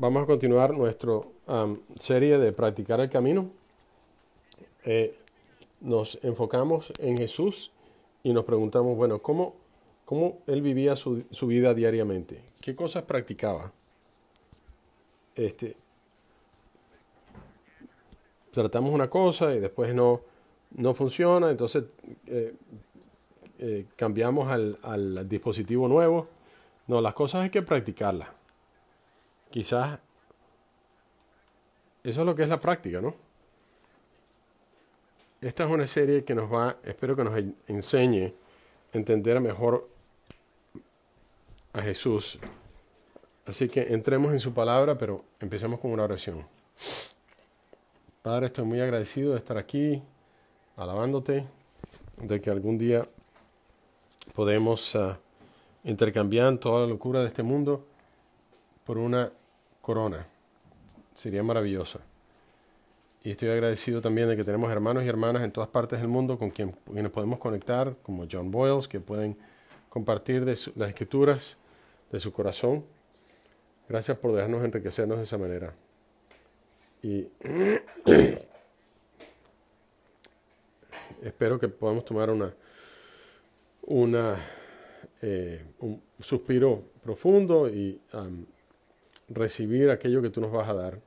vamos a continuar nuestra serie de practicar el camino. Eh, nos enfocamos en Jesús y nos preguntamos, bueno, ¿cómo, cómo Él vivía su, su vida diariamente? ¿Qué cosas practicaba? Este, tratamos una cosa y después no, no funciona, entonces eh, eh, cambiamos al, al, dispositivo nuevo. No, las cosas hay que practicarlas. Quizás eso es lo que es la práctica, ¿no? Esta es una serie que nos va, espero que nos enseñe a entender mejor a Jesús. Así que entremos en su palabra, pero empecemos con una oración. Padre, estoy muy agradecido de estar aquí, alabándote, de que algún día podemos uh, intercambiar toda la locura de este mundo por una corona. Sería maravillosa. Y estoy agradecido también de que tenemos hermanos y hermanas en todas partes del mundo con quien, quienes podemos conectar, como John Boyles, que pueden compartir de las escrituras de su corazón. Gracias por dejarnos enriquecernos de esa manera. Y espero que podamos tomar una, una eh, un suspiro profundo y recibir aquello que tú nos vas a dar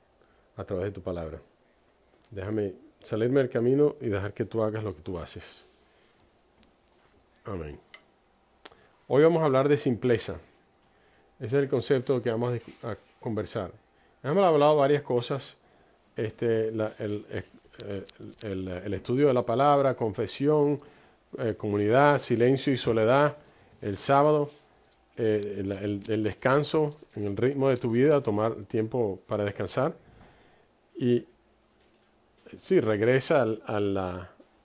a través de tu palabra. Déjame salirme del camino y dejar que tú hagas lo que tú haces. Amén. Hoy vamos a hablar de simpleza. Ese es el concepto que vamos a conversar. Hemos hablado varias cosas. Este, el, el, estudio de la palabra, confesión, eh, comunidad, silencio y soledad, el sábado, eh, el, descanso en el ritmo de tu vida, tomar tiempo para descansar. Y sí, regresa al,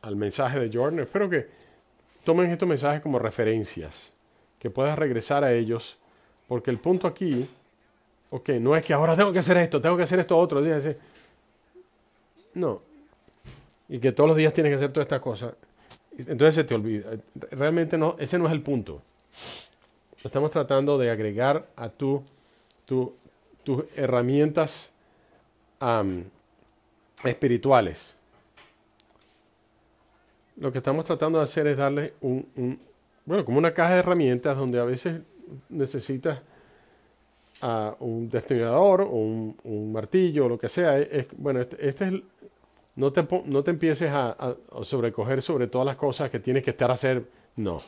al mensaje de Jordan. Espero que tomen estos mensajes como referencias, que puedas regresar a ellos, porque el punto aquí, ok, no es que ahora tengo que hacer esto, tengo que hacer esto otro, no, y que todos los días tienes que hacer todas estas cosas. Entonces se te olvida. Realmente no, ese no es el punto. Estamos tratando de agregar a tu, tus herramientas espirituales. Lo que estamos tratando de hacer es darle un, bueno, como una caja de herramientas donde a veces necesitas un destinador o un, martillo o lo que sea. Bueno, este, este es no te, no te empieces a, sobrecoger sobre todas las cosas que tienes que estar a hacer. No,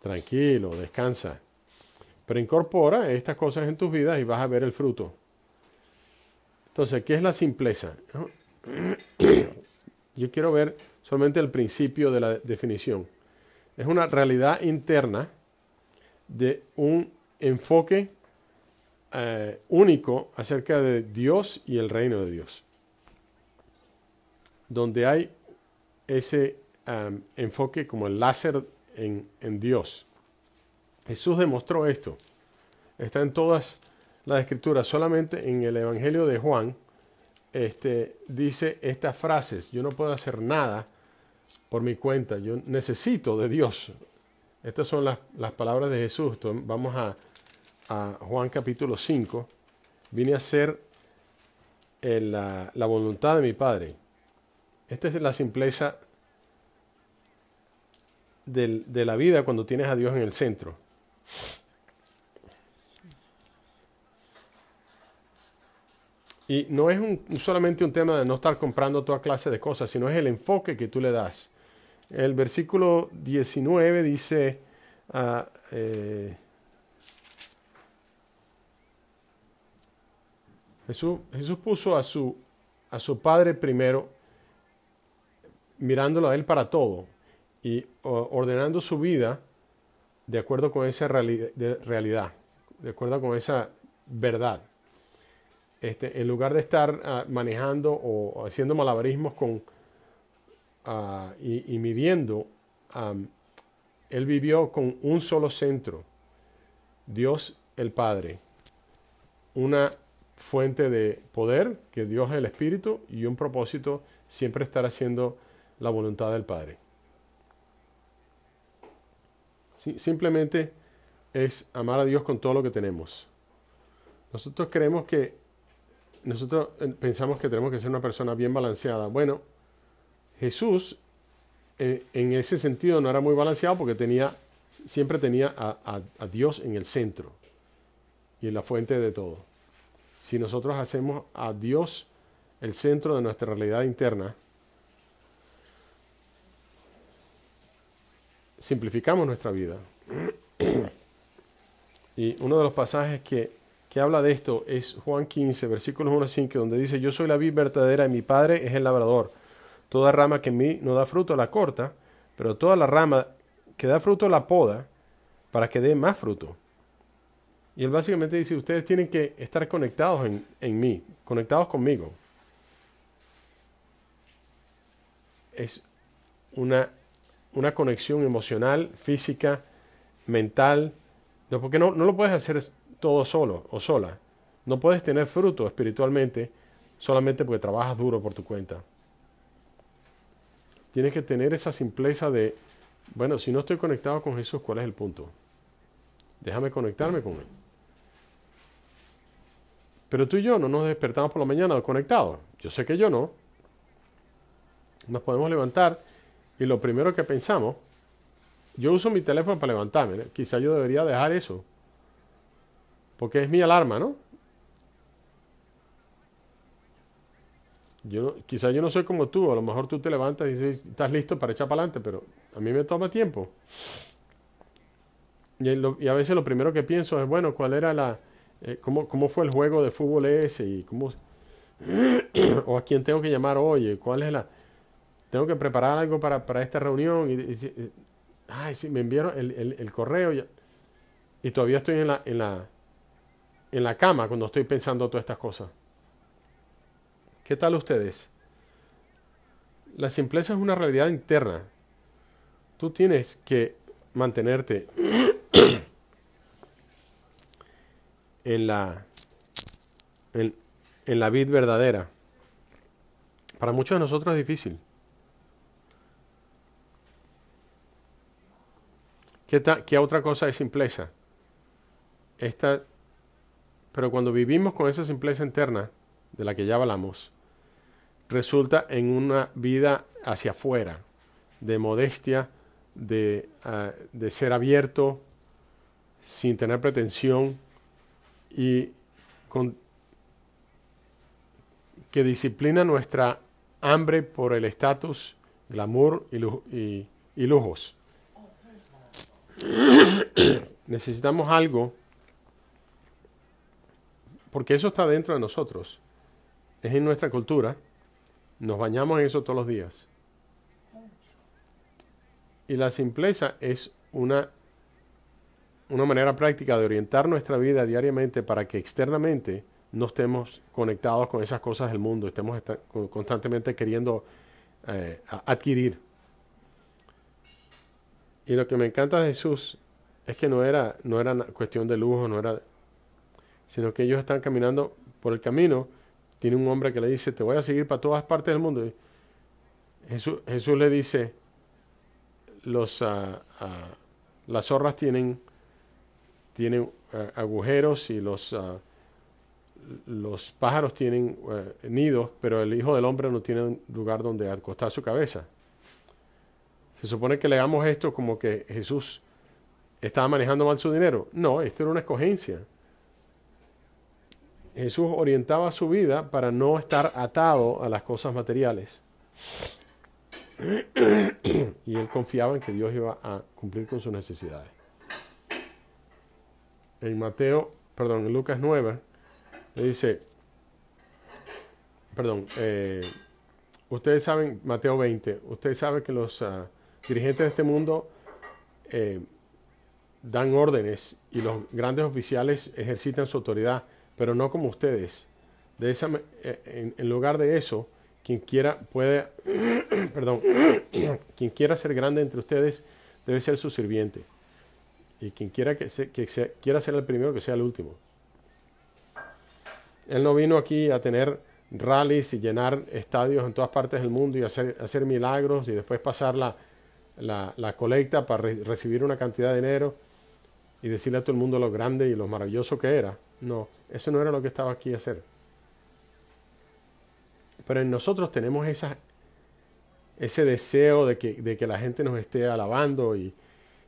tranquilo, descansa. Pero incorpora estas cosas en tus vidas y vas a ver el fruto. Entonces, ¿qué es la simpleza? Yo quiero ver solamente el principio de la definición. Es una realidad interna de un enfoque eh, único acerca de Dios y el reino de Dios donde hay ese enfoque como el láser en, Dios. Jesús demostró esto. Está en todas las escrituras. Solamente en el Evangelio de Juan este, dice estas frases. Yo no puedo hacer nada por mi cuenta. Yo necesito de Dios. Estas son las, palabras de Jesús. vamos a, Juan capítulo 5. Vine a hacer la, la voluntad de mi Padre esta es la simpleza de la vida cuando tienes a Dios en el centro. Y no es solamente un tema de no estar comprando toda clase de cosas, sino es el enfoque que tú le das. El versículo 19 dice, uh, eh, Jesús, Jesús, puso a su, a su Padre primero mirándolo a Él para todo y ordenando su vida de acuerdo con esa realidad, de acuerdo con esa verdad. Este, en lugar de estar ah, manejando o haciendo malabarismos con, ah, y, midiendo, Él vivió con un solo centro, Dios el Padre, una fuente de poder, que Dios es el Espíritu, y un propósito, siempre estar haciendo la voluntad del Padre. Simplemente es amar a Dios con todo lo que tenemos. Nosotros creemos que nosotros eh, pensamos que tenemos que ser una persona bien balanceada. Bueno, Jesús eh, en ese sentido no era muy balanceado porque tenía, siempre tenía a, a Dios en el centro y en la fuente de todo. Si nosotros hacemos a Dios el centro de nuestra realidad interna, simplificamos nuestra vida. y uno de los pasajes que, que, habla de esto es Juan 15, versículos 1 a 5, donde dice, yo soy la vid verdadera y mi padre es el labrador. Toda rama que en mí no da fruto la corta, pero toda la rama que da fruto la poda para que dé más fruto. Y él básicamente dice, ustedes tienen que estar conectados en, en mí, conectados conmigo. Es una una conexión emocional, física, mental. No, porque no, no lo puedes hacer todo solo o sola. No puedes tener fruto espiritualmente solamente porque trabajas duro por tu cuenta. Tienes que tener esa simpleza de, bueno, si no estoy conectado con Jesús, ¿cuál es el punto? Déjame conectarme con Él. Pero tú y yo no nos despertamos por la mañana conectados. Yo sé que yo no. Nos podemos levantar y lo primero que pensamos, yo uso mi teléfono para levantarme, quizá yo debería dejar eso, porque es mi alarma, ¿no? Yo, quizá yo no soy como tú, a lo mejor tú te levantas y dices, estás listo para echar para adelante, pero a mí me toma tiempo. Y, a veces lo primero que pienso es, bueno, ¿cuál era la... Eh, cómo, cómo, fue el juego de fútbol ese? Y cómo, o a quién tengo que llamar hoy, cuál es la tengo que preparar algo para, esta reunión. Y, ay, sí, me enviaron el, correo y todavía estoy en la, en, la, en la cama cuando estoy pensando todas estas cosas. ¿Qué tal ustedes? La simpleza es una realidad interna. Tú tienes que mantenerte en la, en, en la vid verdadera. Para muchos de nosotros es difícil. ¿Qué, otra cosa es simpleza? Esta, pero cuando vivimos con esa simpleza interna, de la que ya hablamos, resulta en una vida hacia afuera, de modestia, de, ah, de ser abierto, sin tener pretensión y con, que disciplina nuestra hambre por el estatus, glamour y, y lujos. necesitamos algo, porque eso está dentro de nosotros, es en nuestra cultura, nos bañamos en eso todos los días. Y la simpleza es una, una manera práctica de orientar nuestra vida diariamente para que externamente no estemos conectados con esas cosas del mundo, estemos constantemente queriendo eh, adquirir. Y lo que me encanta de Jesús es que no era, no era cuestión de lujo, no era, sino que ellos están caminando por el camino. Tiene un hombre que le dice, te voy a seguir para todas partes del mundo. Jesús, Jesús le dice, los, uh, las zorras tienen, tienen ah, agujeros y los, los pájaros tienen nidos, pero el Hijo del Hombre no tiene un lugar donde acostar su cabeza. Se supone que leamos esto como que Jesús estaba manejando mal su dinero. No, esto era una escogencia. Jesús orientaba su vida para no estar atado a las cosas materiales. y él confiaba en que Dios iba a cumplir con sus necesidades. En Mateo, perdón, en Lucas 9, le dice, perdón, eh, ustedes saben, Mateo 20, ustedes saben que los, ah, dirigentes de este mundo eh, dan órdenes y los grandes oficiales ejercitan su autoridad, pero no como ustedes. De esa, eh, en, lugar de eso, quien quiera puede, perdón, quien quiera ser grande entre ustedes debe ser su sirviente. Y quien quiera que, que quiera ser el primero, que sea el último. Él no vino aquí a tener rallies y llenar estadios en todas partes del mundo y hacer, hacer milagros y después pasar la, la, colecta para recibir una cantidad de dinero y decirle a todo el mundo lo grande y lo maravilloso que era. No, eso no era lo que estaba aquí a hacer. Pero en nosotros tenemos esa, ese deseo de que, de que la gente nos esté alabando y,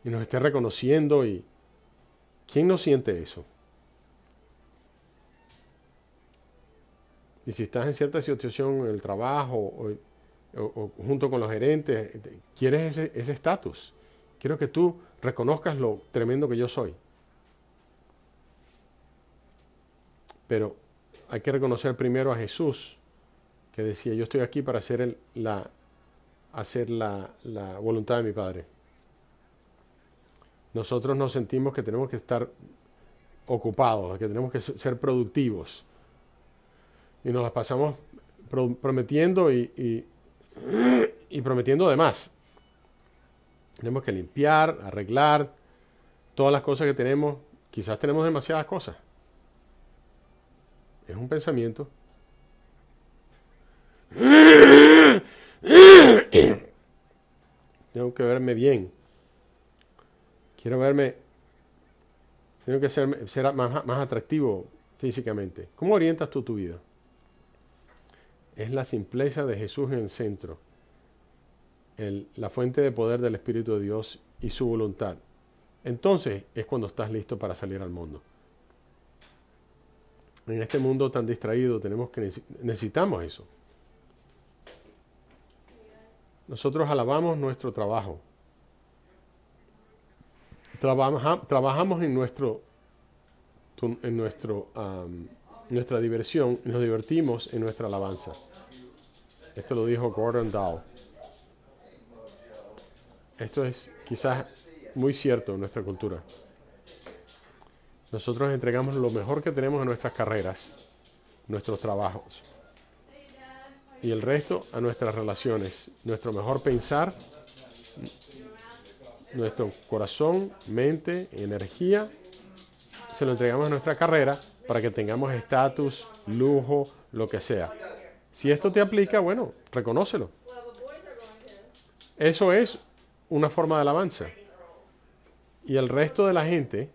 y nos esté reconociendo. y ¿Quién no siente eso? Y si estás en cierta situación en el trabajo o, junto con los gerentes, quieres ese estatus. Quiero que tú reconozcas lo tremendo que yo soy. Pero hay que reconocer primero a Jesús, que decía, yo estoy aquí para hacer, la, hacer la, la voluntad de mi Padre. Nosotros nos sentimos que tenemos que estar ocupados, que tenemos que ser productivos y nos las pasamos prometiendo y, prometiendo demás. Tenemos que limpiar, arreglar todas las cosas que tenemos. Quizás tenemos demasiadas cosas. Es un pensamiento. Tengo que verme bien. Quiero verme. Tengo que ser, ser más atractivo físicamente. ¿Cómo orientas tú tu vida? Es la simpleza de Jesús en el centro, la fuente de poder del Espíritu de Dios y su voluntad. Entonces es cuando estás listo para salir al mundo. En este mundo tan distraído tenemos que necesitamos eso. Nosotros alabamos nuestro trabajo. trabajamos en nuestro en nuestro nuestra diversión nos divertimos en nuestra alabanza. Esto lo dijo Gordon Dow. Esto es quizás muy cierto en nuestra cultura. Nosotros entregamos lo mejor que tenemos en nuestras carreras, nuestros trabajos, y el resto a nuestras relaciones, nuestro mejor pensar, nuestro corazón, mente, energía, se lo entregamos a nuestra carrera para que tengamos estatus, lujo, lo que sea. Si esto te aplica, bueno, reconócelo. Eso es una forma de alabanza. Y el resto de la gente,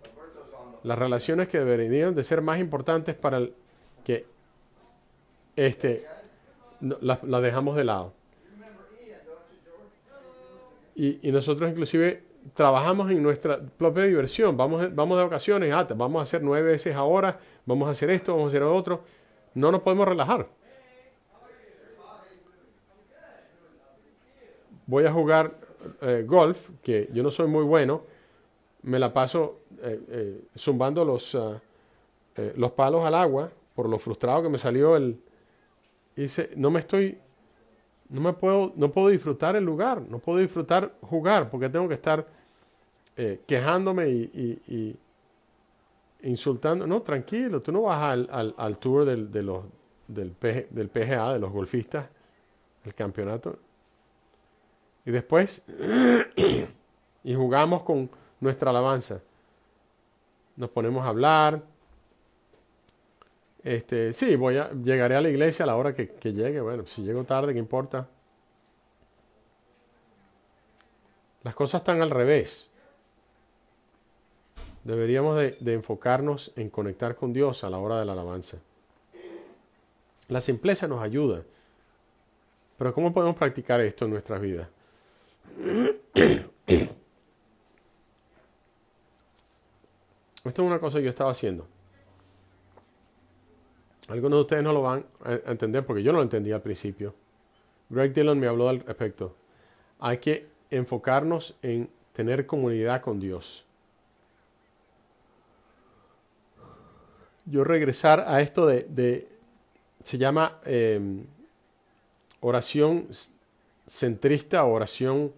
las relaciones que deberían de ser más importantes para el que este las la dejamos de lado. Y, y, nosotros inclusive trabajamos en nuestra propia diversión. Vamos, vamos de vacaciones, ah, vamos a hacer nueve veces ahora, vamos a hacer esto, vamos a hacer otro. No nos podemos relajar. voy a jugar eh, golf, que yo no soy muy bueno, me la paso eh, eh, zumbando los, ah, los palos al agua por lo frustrado que me salió el... Dice, no me estoy... No me puedo, no puedo disfrutar el lugar, no puedo disfrutar jugar porque tengo que estar quejándome y, insultando. No, tranquilo, tú no vas al, al, tour del, de los, del, del PGA, de los golfistas, el campeonato y después, y jugamos con nuestra alabanza. Nos ponemos a hablar. Este, sí, voy a, llegaré a la iglesia a la hora que, llegue. Bueno, si llego tarde, ¿qué importa? Las cosas están al revés. Deberíamos de, enfocarnos en conectar con Dios a la hora de la alabanza. La simpleza nos ayuda. Pero ¿cómo podemos practicar esto en nuestras vidas? Esto es una cosa que yo estaba haciendo. Algunos de ustedes no lo van a entender porque yo no lo entendí al principio. Greg Dillon me habló al respecto. Hay que enfocarnos en tener comunidad con Dios. Yo regresar a esto de, se llama eh, oración centrista, oración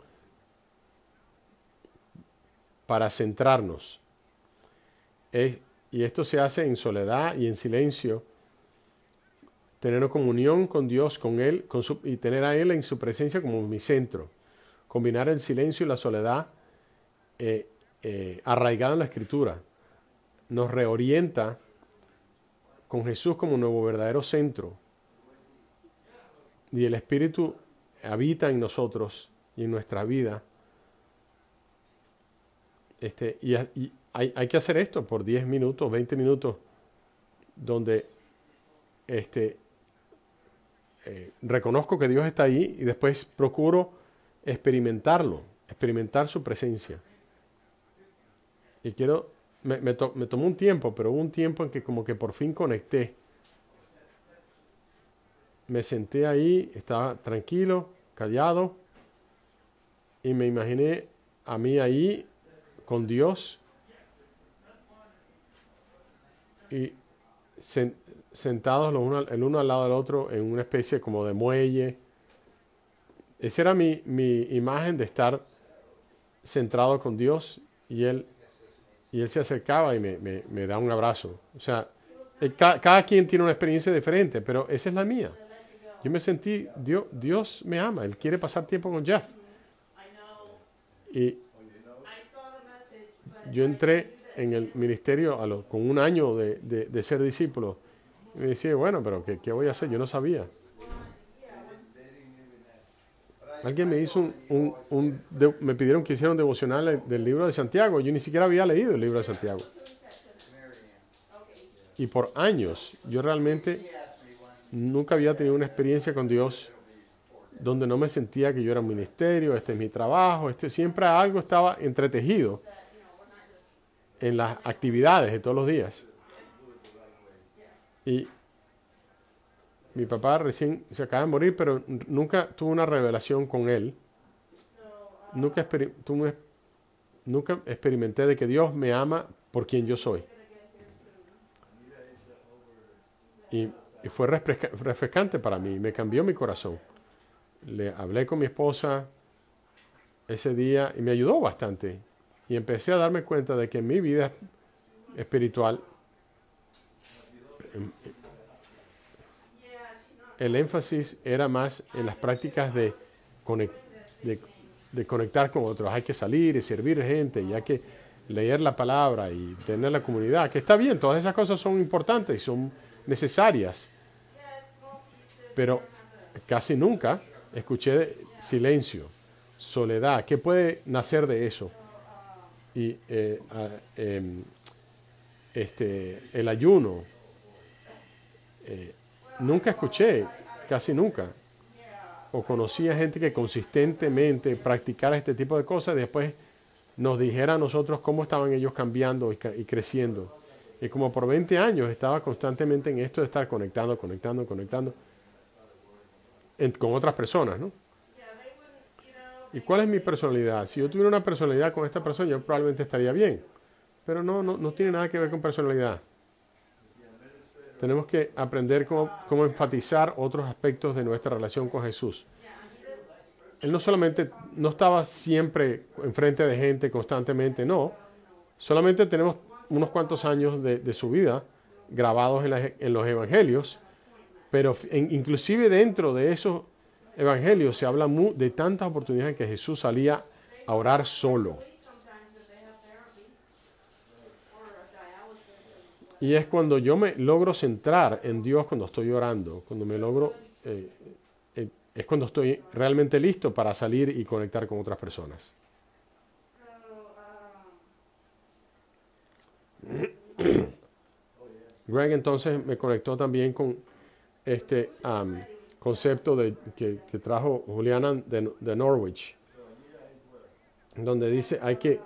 para centrarnos. y esto se hace en soledad y en silencio. Tener comunión con Dios, con Él, y tener a Él en su presencia como mi centro. Combinar el silencio y la soledad eh, eh, arraigada en la Escritura. Nos reorienta con Jesús como nuevo verdadero centro. Y el Espíritu habita en nosotros y en nuestra vida. Este, y, hay, hay, que hacer esto por 10 minutos, 20 minutos, donde este, eh, reconozco que Dios está ahí y después procuro experimentarlo, experimentar su presencia. Y quiero, me, me, tomó un tiempo, pero hubo un tiempo en que como que por fin conecté. Me senté ahí, estaba tranquilo, callado, y me imaginé a mí ahí con Dios y sentados los uno, el uno al lado del otro en una especie como de muelle. Esa era mi, mi imagen de estar centrado con Dios y Él, y él se acercaba y me, me, me da un abrazo. O sea, cada, cada, quien tiene una experiencia diferente, pero esa es la mía. Yo me sentí, Dios, Dios me ama, Él quiere pasar tiempo con Jeff. Y yo entré en el ministerio con un año de, de, ser discípulo. Y me decía, bueno, pero ¿qué, ¿qué, voy a hacer? Yo no sabía. Alguien me hizo un, un, me pidieron que hiciera un devocional del libro de Santiago. Yo ni siquiera había leído el libro de Santiago. Y por años yo realmente nunca había tenido una experiencia con Dios donde no me sentía que yo era un ministerio, este es mi trabajo, este, siempre algo estaba entretejido en las actividades de todos los días. Y mi papá recién se acaba de morir, pero nunca tuve una revelación con él. Nunca, nunca experimenté de que Dios me ama por quien yo soy. Y, fue refrescante para mí, me cambió mi corazón. Le hablé con mi esposa ese día y me ayudó bastante. Y empecé a darme cuenta de que en mi vida espiritual el énfasis era más en las prácticas de, conectar con otros. Hay que salir y servir gente y hay que leer la palabra y tener la comunidad, que está bien, todas esas cosas son importantes y son necesarias. Pero casi nunca escuché silencio, soledad. ¿Qué puede nacer de eso? y eh, em, este, el ayuno. Eh, nunca escuché, casi nunca, o conocí a gente que consistentemente practicara este tipo de cosas y después nos dijera a nosotros cómo estaban ellos cambiando y, creciendo. Y como por 20 años estaba constantemente en esto de estar conectando, conectando, conectando con otras personas, ¿no? ¿Y cuál es mi personalidad? Si yo tuviera una personalidad con esta persona, yo probablemente estaría bien. Pero no, no, no tiene nada que ver con personalidad. Tenemos que aprender cómo, enfatizar otros aspectos de nuestra relación con Jesús. Él no solamente no estaba siempre enfrente de gente constantemente, no. Solamente tenemos unos cuantos años de, su vida grabados en, en, los evangelios, pero inclusive dentro de eso Evangelio se habla de tantas oportunidades en que Jesús salía a orar solo. Y es cuando yo me logro centrar en Dios cuando estoy orando, cuando me logro, eh, eh, es cuando estoy realmente listo para salir y conectar con otras personas. Greg entonces me conectó también con este concepto de, que, trajo Juliana de, Norwich, donde dice hay que,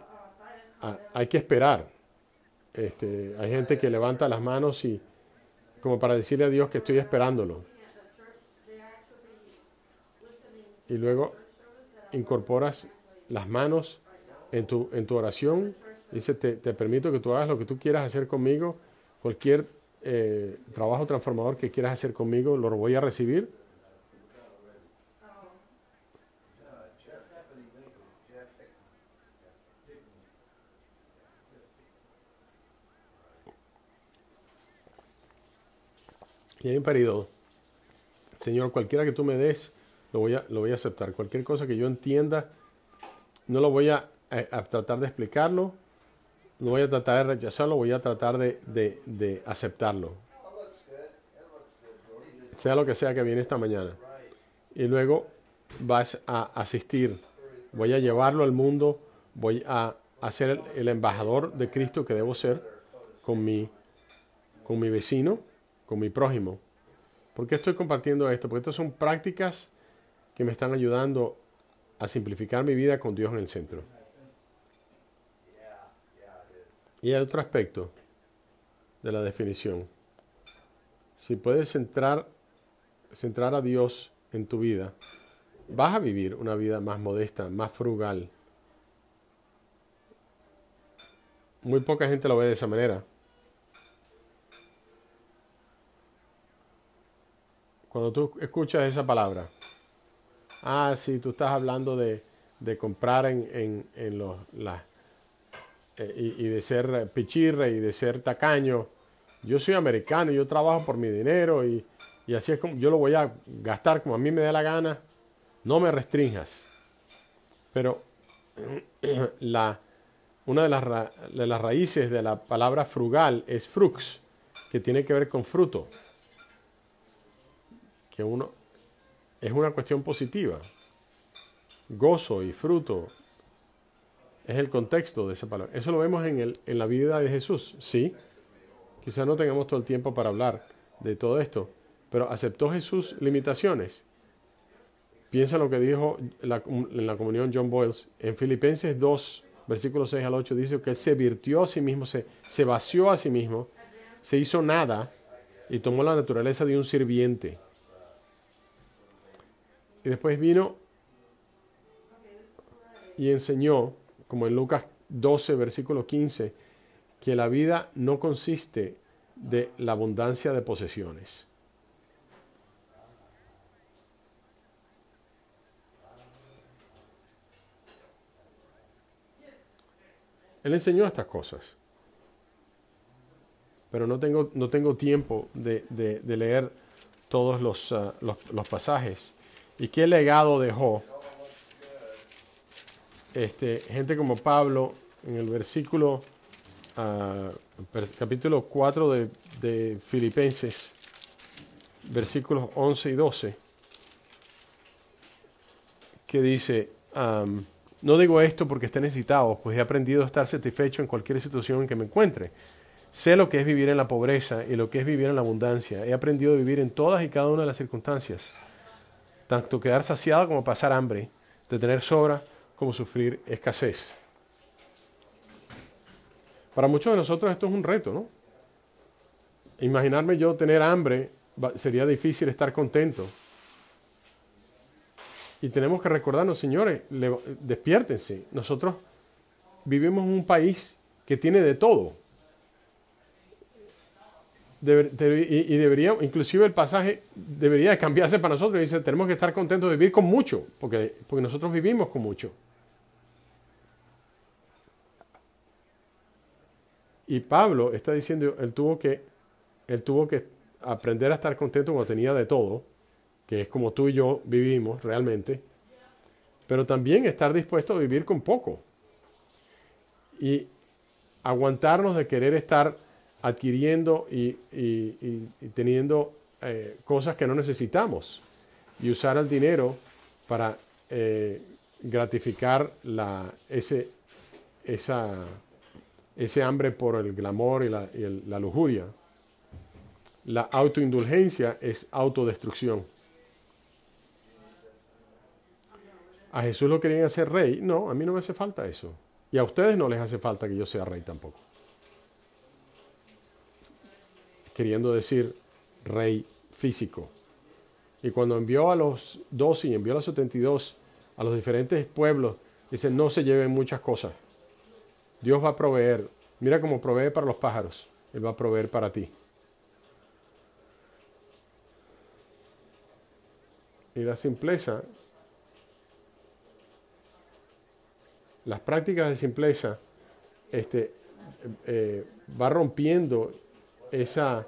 hay que esperar. Este, hay gente que levanta las manos y como para decirle a Dios que estoy esperándolo. Y luego incorporas las manos en tu, en tu oración. Dice, te, te permito que tú hagas lo que tú quieras hacer conmigo. Cualquier eh, trabajo transformador que quieras hacer conmigo, lo voy a recibir. Un periodo. Señor, cualquiera que tú me des, lo voy, a, lo voy a aceptar. Cualquier cosa que yo entienda, no lo voy a, tratar de explicarlo, no voy a tratar de rechazarlo, voy a tratar de, de, aceptarlo. Sea lo que sea que viene esta mañana. Y luego vas a asistir. Voy a llevarlo al mundo. Voy a, ser el, el embajador de Cristo que debo ser con mi, con mi vecino con mi prójimo, ¿Por qué estoy compartiendo esto? Porque estas son prácticas que me están ayudando a simplificar mi vida con Dios en el centro. Y hay otro aspecto de la definición. Si puedes centrar, centrar a Dios en tu vida, vas a vivir una vida más modesta, más frugal. Muy poca gente lo ve de esa manera. Cuando tú escuchas esa palabra, ah, sí, tú estás hablando de, de comprar en, en, en los, eh, y, de ser pichirre y de ser tacaño. Yo soy americano, yo trabajo por mi dinero y, así es como yo lo voy a gastar como a mí me dé la gana. No me restringas. Pero la, una de las, de las raíces de la palabra frugal es frux, que tiene que ver con fruto. Que uno es una cuestión positiva. Gozo y fruto es el contexto de esa palabra. Eso lo vemos en, el, en la vida de Jesús, sí. Quizás no tengamos todo el tiempo para hablar de todo esto, pero aceptó Jesús limitaciones. Piensa lo que dijo en la comunión John Boyles. En Filipenses 2, versículos 6 al 8, dice que él se virtió a sí mismo, se, se vació a sí mismo, se hizo nada y tomó la naturaleza de un sirviente. Y después vino y enseñó como en Lucas 12, versículo 15, que la vida no consiste de la abundancia de posesiones. Él enseñó estas cosas, pero no tengo, no tengo tiempo de, leer todos los, ah, los pasajes. ¿Y qué legado dejó? este, gente como Pablo en el versículo, uh, capítulo 4 de, de, Filipenses, versículos 11 y 12, que dice, um, no digo esto porque esté necesitado, pues he aprendido a estar satisfecho en cualquier situación en que me encuentre. Sé lo que es vivir en la pobreza y lo que es vivir en la abundancia. He aprendido a vivir en todas y cada una de las circunstancias, tanto quedar saciado como pasar hambre, de tener sobra como sufrir escasez. Para muchos de nosotros esto es un reto, ¿no? Imaginarme yo tener hambre sería difícil estar contento. Y tenemos que recordarnos, señores, despiértense. Nosotros vivimos en un país que tiene de todo. Y, debería, inclusive el pasaje debería cambiarse para nosotros. Dice, tenemos que estar contentos de vivir con mucho, porque, porque nosotros vivimos con mucho. Y Pablo está diciendo, él tuvo que, él tuvo que aprender a estar contento cuando tenía de todo, que es como tú y yo vivimos realmente, pero también estar dispuesto a vivir con poco. Y aguantarnos de querer estar adquiriendo y, teniendo eh, cosas que no necesitamos y usar el dinero para eh, gratificar la, ese, esa ese hambre por el glamour y la, lujuria. La autoindulgencia es autodestrucción. ¿A Jesús lo querían hacer rey? No, a mí no me hace falta eso. Y a ustedes no les hace falta que yo sea rey tampoco. Queriendo decir rey físico. Y cuando envió a los 12 y envió a los 72 a los diferentes pueblos, dice, no se lleven muchas cosas. Dios va a proveer. Mira cómo provee para los pájaros. Él va a proveer para ti. Y la simpleza, las prácticas de simpleza, este, eh, va rompiendo esa,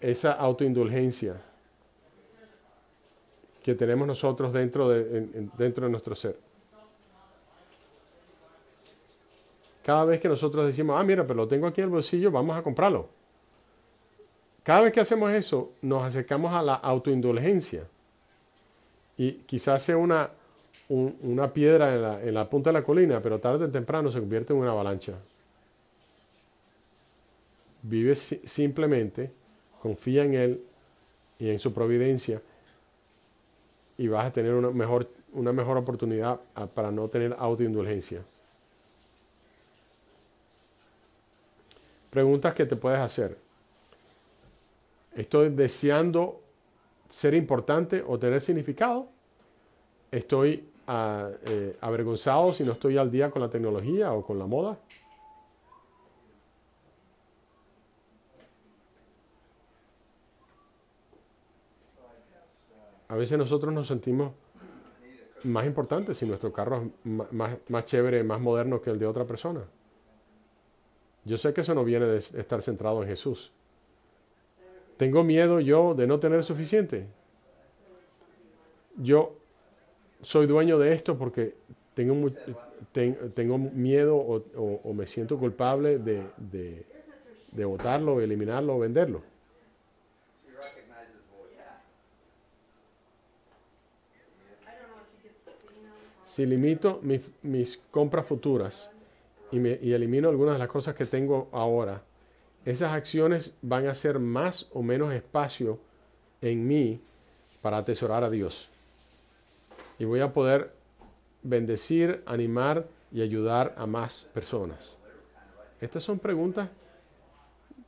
esa autoindulgencia que tenemos nosotros dentro de, dentro de nuestro ser. Cada vez que nosotros decimos, ah, mira, pero lo tengo aquí en el bolsillo, vamos a comprarlo. Cada vez que hacemos eso, nos acercamos a la autoindulgencia. Y quizás sea una, una piedra en la, en la punta de la colina, pero tarde o temprano se convierte en una avalancha. Vive simplemente confía en Él y en su providencia y vas a tener una mejor, una mejor oportunidad para no tener autoindulgencia. Preguntas que te puedes hacer. ¿Estoy deseando ser importante o tener significado? ¿Estoy ah, eh, avergonzado si no estoy al día con la tecnología o con la moda? A veces nosotros nos sentimos más importantes si nuestro carro es más, más chévere, más moderno que el de otra persona. Yo sé que eso no viene de estar centrado en Jesús. ¿Tengo miedo yo de no tener suficiente? Yo soy dueño de esto porque tengo, tengo miedo o, me siento culpable de, de, de botarlo, eliminarlo o venderlo. Si limito mis, compras futuras y, me, y elimino algunas de las cosas que tengo ahora, esas acciones van a hacer más o menos espacio en mí para atesorar a Dios. Y voy a poder bendecir, animar y ayudar a más personas. Estas son preguntas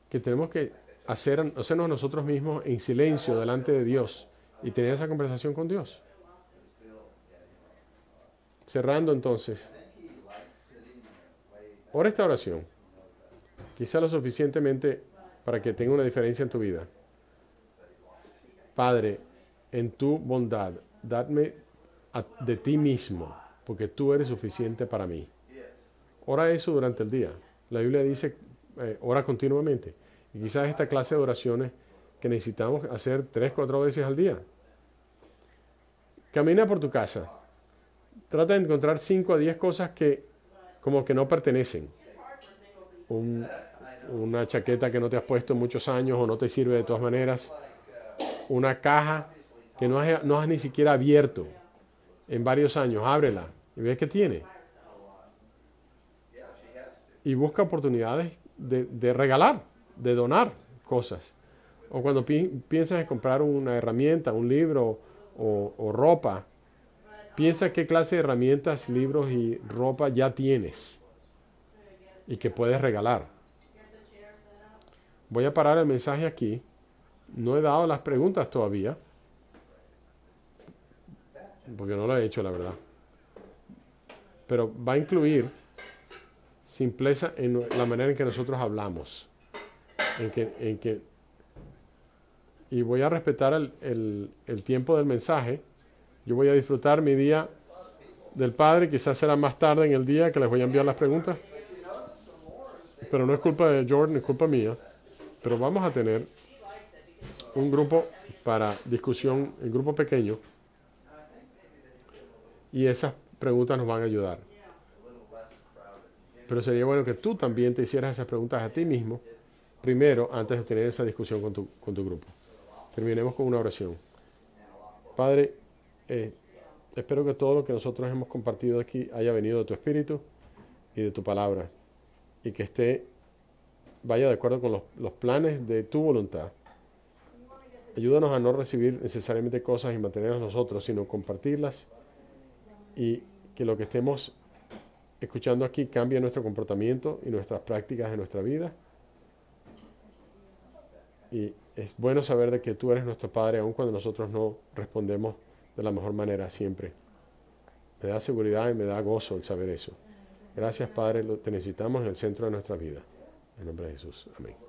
que tenemos que hacer, hacernos nosotros mismos en silencio delante de Dios y tener esa conversación con Dios. Cerrando entonces. Por esta oración. Quizá lo suficientemente para que tenga una diferencia en tu vida. Padre, en tu bondad, dadme de ti mismo, porque tú eres suficiente para mí. Ora eso durante el día. La Biblia dice, eh, ora continuamente. Y quizás esta clase de oraciones que necesitamos hacer tres, cuatro veces al día. Camina por tu casa trata de encontrar 5 a 10 cosas que como que no pertenecen. una chaqueta que no te has puesto en muchos años o no te sirve de todas maneras. Una caja que no has, no has ni siquiera abierto en varios años. Ábrela y ves qué tiene. Y busca oportunidades de, regalar, de donar cosas. O cuando piensas en comprar una herramienta, un libro o, o ropa, Piensa qué clase de herramientas, libros y ropa ya tienes y que puedes regalar. Voy a parar el mensaje aquí. No he dado las preguntas todavía, porque no lo he hecho, la verdad. Pero va a incluir simpleza en la manera en que nosotros hablamos. Y voy a respetar el tiempo del mensaje yo voy a disfrutar mi día del Padre, quizás será más tarde en el día que les voy a enviar las preguntas. Pero no es culpa de Jordan, es culpa mía. Pero vamos a tener un grupo para discusión, el grupo pequeño. Y esas preguntas nos van a ayudar. Pero sería bueno que tú también te hicieras esas preguntas a ti mismo, primero, antes de tener esa discusión con tu, con tu grupo. Terminemos con una oración. Padre, eh, espero que todo lo que nosotros hemos compartido aquí haya venido de tu espíritu y de tu palabra y que esté, vaya de acuerdo con los, planes de tu voluntad. Ayúdanos a no recibir necesariamente cosas y mantenerlas nosotros, sino compartirlas y que lo que estemos escuchando aquí cambie nuestro comportamiento y nuestras prácticas de nuestra vida. Y es bueno saber de que tú eres nuestro Padre, aun cuando nosotros no respondemos de la mejor manera siempre. Me da seguridad y me da gozo el saber eso. Gracias, Padre, te necesitamos en el centro de nuestra vida. En nombre de Jesús. Amén.